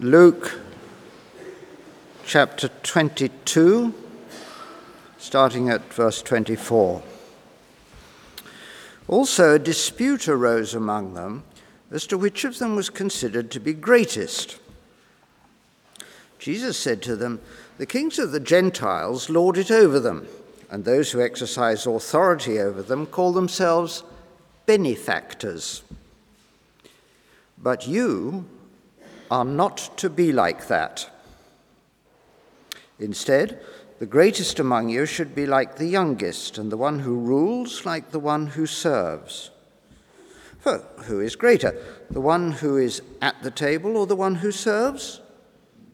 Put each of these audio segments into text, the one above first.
Luke chapter 22, starting at verse 24. Also, a dispute arose among them as to which of them was considered to be greatest. Jesus said to them, The kings of the Gentiles lord it over them, and those who exercise authority over them call themselves benefactors. But you are not to be like that. Instead, the greatest among you should be like the youngest, and the one who rules like the one who serves. For who is greater, the one who is at the table or the one who serves?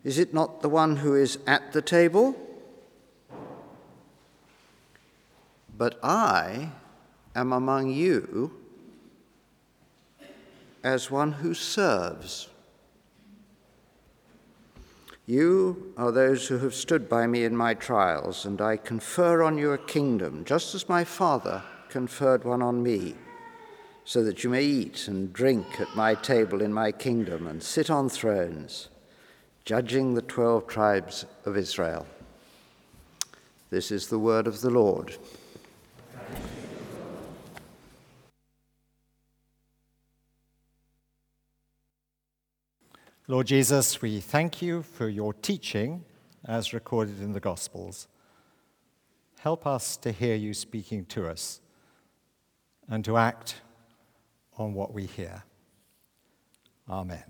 Is it not the one who is at the table? But I am among you as one who serves. You are those who have stood by me in my trials, and I confer on you a kingdom, just as my Father conferred one on me, so that you may eat and drink at my table in my kingdom and sit on thrones, judging the twelve tribes of Israel. This is the word of the Lord. Lord Jesus, we thank you for your teaching as recorded in the Gospels. Help us to hear you speaking to us and to act on what we hear. Amen.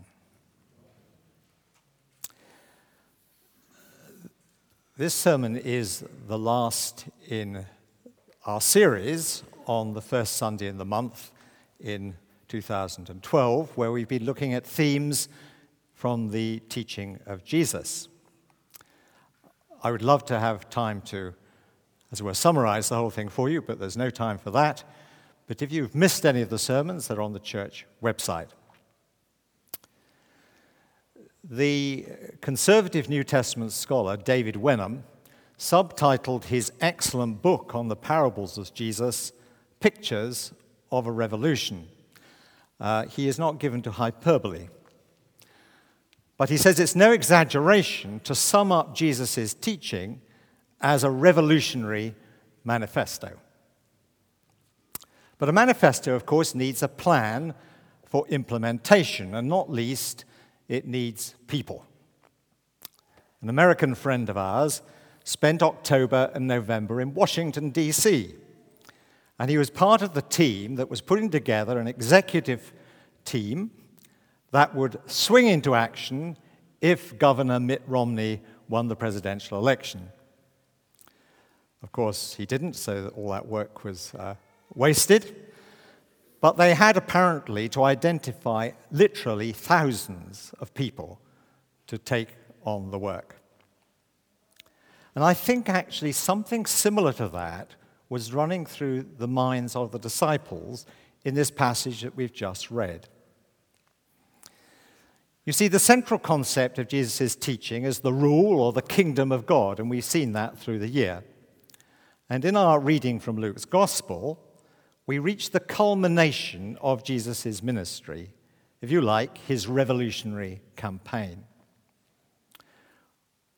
This sermon is the last in our series on the first Sunday in the month in 2012, where we've been looking at themes from the teaching of Jesus. I would love to have time to, as it were, summarize the whole thing for you, but there's no time for that. But if you've missed any of the sermons, they're on the church website. The conservative New Testament scholar David Wenham subtitled his excellent book on the parables of Jesus, Pictures of a Revolution. Uh, he is not given to hyperbole. But he says it's no exaggeration to sum up Jesus' teaching as a revolutionary manifesto. But a manifesto, of course, needs a plan for implementation, and not least, it needs people. An American friend of ours spent October and November in Washington, D.C., and he was part of the team that was putting together an executive team that would swing into action if Governor Mitt Romney won the presidential election. Of course, he didn't, so all that work was uh, wasted. But they had apparently to identify literally thousands of people to take on the work. And I think actually something similar to that was running through the minds of the disciples in this passage that we've just read. You see, the central concept of Jesus' teaching is the rule or the kingdom of God, and we've seen that through the year. And in our reading from Luke's Gospel, we reach the culmination of Jesus' ministry, if you like, his revolutionary campaign.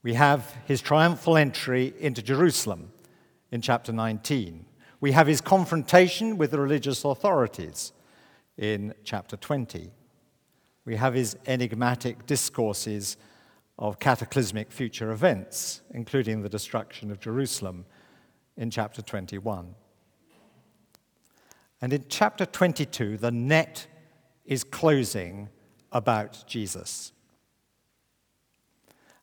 We have his triumphal entry into Jerusalem in chapter 19. We have his confrontation with the religious authorities in chapter 20 we have his enigmatic discourses of cataclysmic future events, including the destruction of Jerusalem in chapter 21. And in chapter 22, the net is closing about Jesus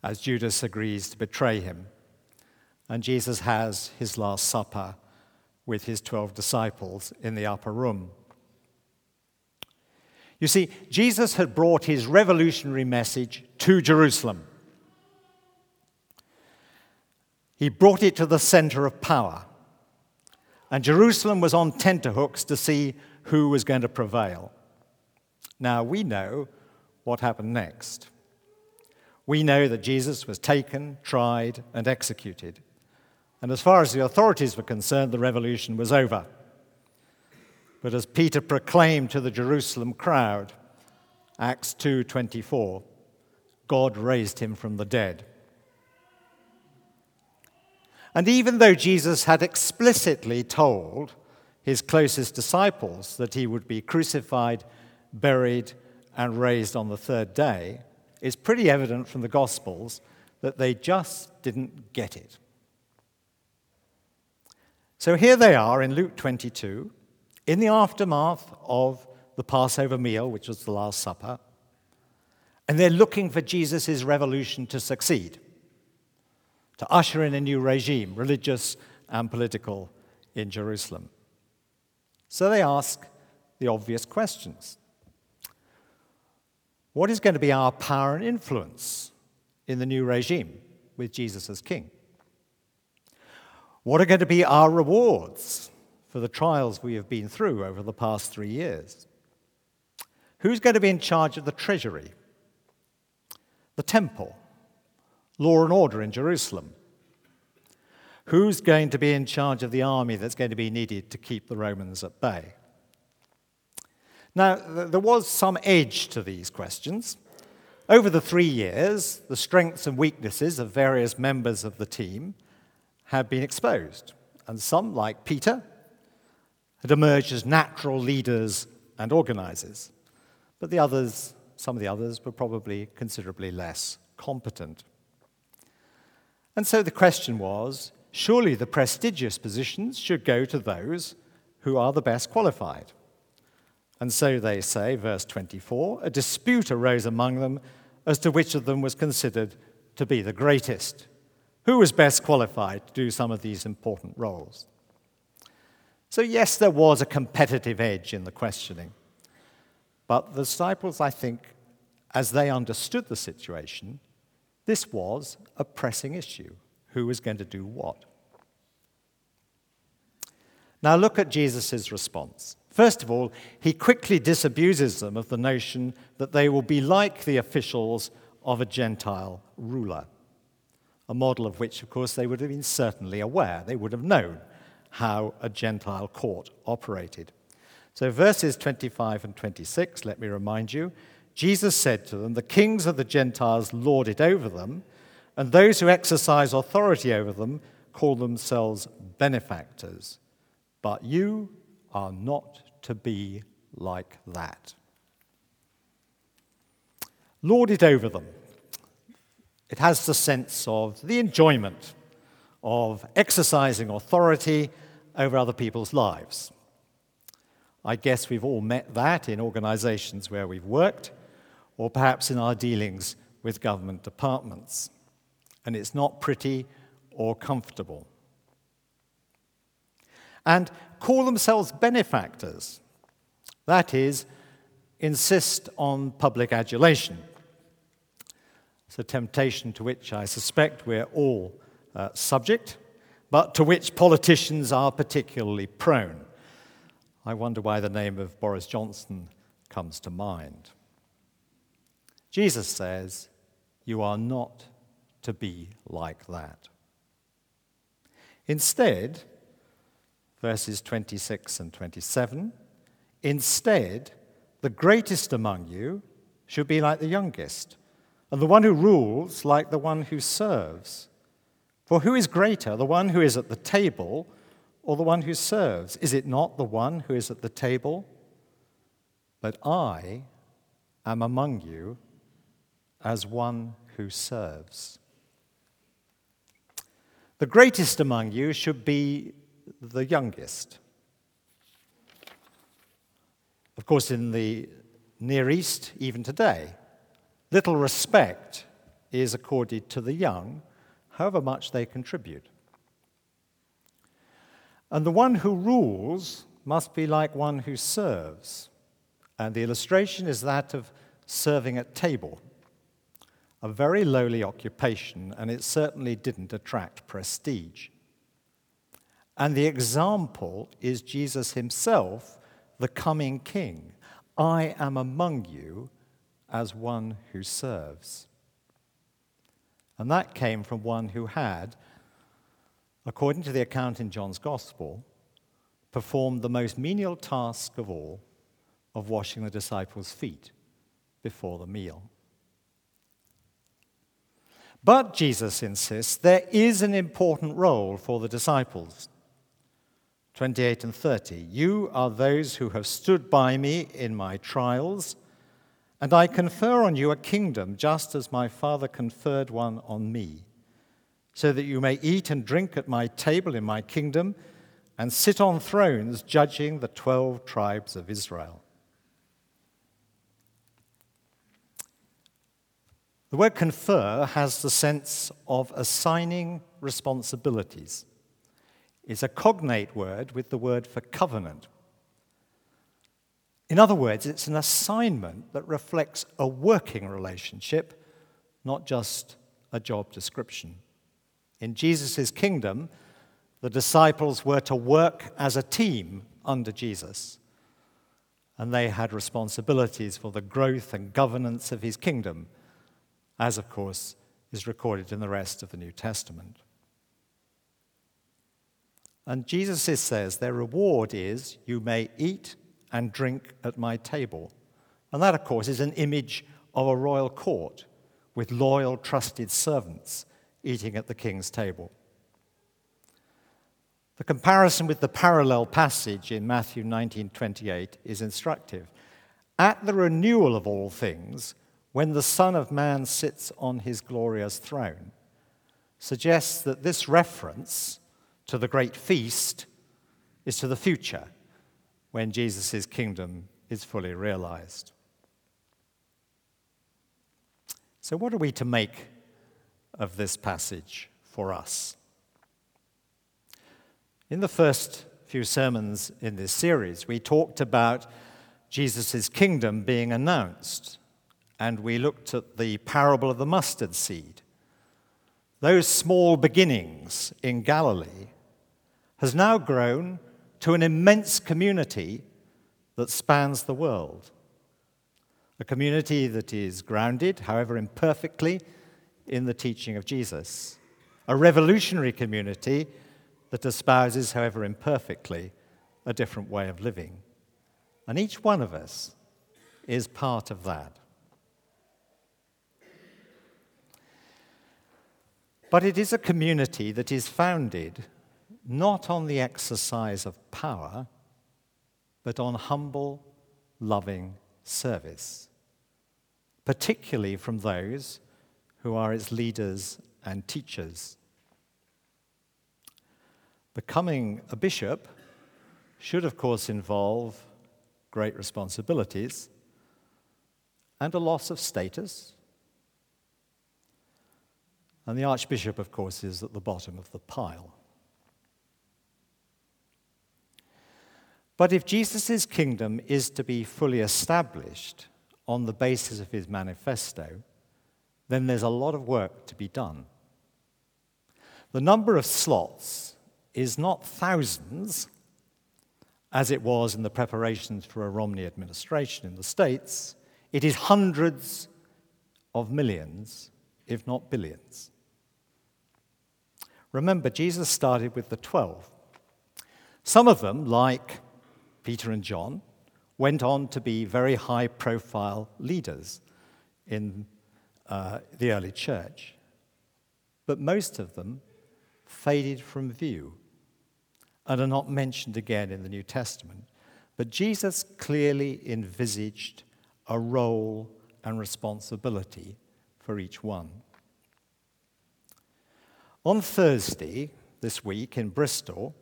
as Judas agrees to betray him. And Jesus has his Last Supper with his 12 disciples in the upper room. You see, Jesus had brought his revolutionary message to Jerusalem. He brought it to the center of power. And Jerusalem was on tenterhooks to see who was going to prevail. Now, we know what happened next. We know that Jesus was taken, tried, and executed. And as far as the authorities were concerned, the revolution was over. But as Peter proclaimed to the Jerusalem crowd, Acts 2:24, God raised him from the dead. And even though Jesus had explicitly told his closest disciples that he would be crucified, buried, and raised on the third day, it's pretty evident from the Gospels that they just didn't get it. So here they are in Luke 22, in the aftermath of the Passover meal, which was the Last Supper, and they're looking for Jesus' revolution to succeed, to usher in a new regime, religious and political, in Jerusalem. So they ask the obvious questions What is going to be our power and influence in the new regime with Jesus as king? What are going to be our rewards for the trials we have been through over the past three years? Who's going to be in charge of the treasury, the temple, law and order in Jerusalem? Who's going to be in charge of the army that's going to be needed to keep the Romans at bay? Now, there was some edge to these questions. Over the three years, the strengths and weaknesses of various members of the team have been exposed, and some, like Peter, had emerged as natural leaders and organizers. But the others, some of the others, were probably considerably less competent. And so the question was surely the prestigious positions should go to those who are the best qualified. And so they say, verse 24, a dispute arose among them as to which of them was considered to be the greatest. Who was best qualified to do some of these important roles? So, yes, there was a competitive edge in the questioning. But the disciples, I think, as they understood the situation, this was a pressing issue who was going to do what. Now, look at Jesus' response. First of all, he quickly disabuses them of the notion that they will be like the officials of a Gentile ruler, a model of which, of course, they would have been certainly aware. They would have known how a Gentile court operated. So, verses 25 and 26, let me remind you Jesus said to them, The kings of the Gentiles lord it over them, and those who exercise authority over them call themselves benefactors. But you are not to be like that. Lord it over them. It has the sense of the enjoyment of exercising authority over other people's lives. I guess we've all met that in organizations where we've worked, or perhaps in our dealings with government departments. And it's not pretty or comfortable. And call themselves benefactors. That is, insist on public adulation. It's a temptation to which I suspect we're all uh, subject, but to which politicians are particularly prone. I wonder why the name of Boris Johnson comes to mind. Jesus says, You are not to be like that. Instead, verses 26 and 27, instead, the greatest among you should be like the youngest, and the one who rules like the one who serves. For who is greater, the one who is at the table or the one who serves? Is it not the one who is at the table? But I am among you as one who serves. The greatest among you should be the youngest. Of course, in the Near East, even today, little respect is accorded to the young, however much they contribute. And the one who rules must be like one who serves. And the illustration is that of serving at table, a very lowly occupation, and it certainly didn't attract prestige. And the example is Jesus himself, the coming king. I am among you as one who serves. And that came from one who had according to the account in John's Gospel, performed the most menial task of all of washing the disciples' feet before the meal. But Jesus insists there is an important role for the disciples. 28 and 30. You are those who have stood by me in my trials, and I confer on you a kingdom, just as my Father conferred one on me, so that you may eat and drink at my table in my kingdom and sit on thrones judging the 12 tribes of Israel. The word confer has the sense of assigning responsibilities. It's a cognate word with the word for covenant. In other words, it's an assignment that reflects a working relationship, not just a job description. In Jesus' kingdom, the disciples were to work as a team under Jesus, and they had responsibilities for the growth and governance of his kingdom as, of course, is recorded in the rest of the New Testament. And Jesus says their reward is, You may eat and drink at my table. And that, of course, is an image of a royal court with loyal, trusted servants eating at the king's table. The comparison with the parallel passage in Matthew 19:28 is instructive. At the renewal of all things, when the Son of Man sits on his glorious throne, suggests that this reference to the great feast is to the future when Jesus' kingdom is fully realized. So, what are we to make of this passage for us? In the first few sermons in this series, we talked about Jesus' kingdom being announced and we looked at the parable of the mustard seed. Those small beginnings in Galilee has now grown to an immense community that spans the world. A community that is grounded, however imperfectly, in the teaching of Jesus. A revolutionary community that espouses, however imperfectly, a different way of living. And each one of us is part of that. But it is a community that is founded not on the exercise of power, but on humble, loving service, particularly from those who are its leaders and teachers. Becoming a bishop should, of course, involve great responsibilities and a loss of status and the Archbishop, of course, is at the bottom of the pile. But if Jesus' kingdom is to be fully established on the basis of his manifesto, then there's a lot of work to be done. The number of slots is not thousands, as it was in the preparations for a Romney administration in the States, it is hundreds of millions, if not billions. Remember, Jesus started with the 12. Some of them, like Peter and John, went on to be very high profile leaders in uh, the early church. But most of them faded from view and are not mentioned again in the New Testament. But Jesus clearly envisaged a role and responsibility for each one. On Thursday this week in Bristol,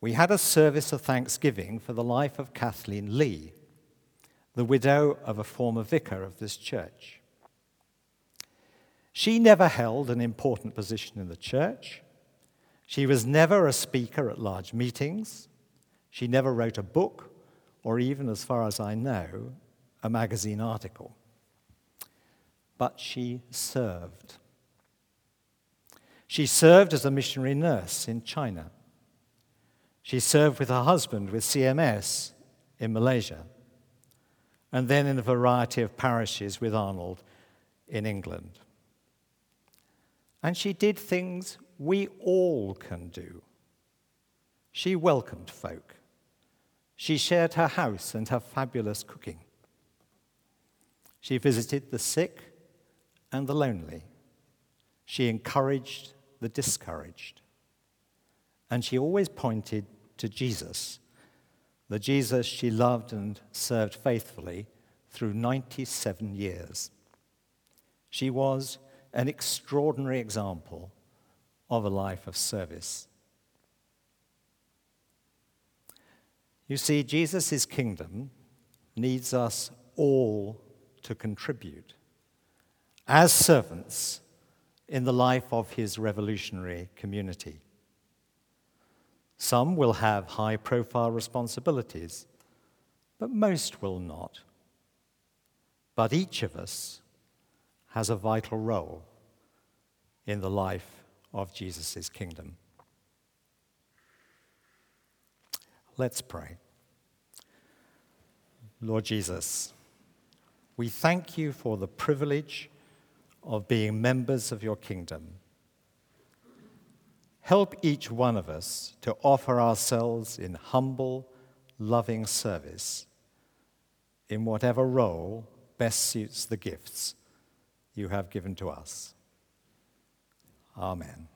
we had a service of thanksgiving for the life of Kathleen Lee, the widow of a former vicar of this church. She never held an important position in the church. She was never a speaker at large meetings. She never wrote a book, or even, as far as I know, a magazine article. But she served. She served as a missionary nurse in China. She served with her husband with CMS in Malaysia, and then in a variety of parishes with Arnold in England. And she did things we all can do. She welcomed folk. She shared her house and her fabulous cooking. She visited the sick and the lonely. She encouraged the discouraged. And she always pointed to Jesus, the Jesus she loved and served faithfully through 97 years. She was an extraordinary example of a life of service. You see, Jesus' kingdom needs us all to contribute as servants in the life of his revolutionary community. Some will have high profile responsibilities, but most will not. But each of us has a vital role in the life of Jesus' kingdom. Let's pray. Lord Jesus, we thank you for the privilege of being members of your kingdom. Help each one of us to offer ourselves in humble, loving service in whatever role best suits the gifts you have given to us. Amen.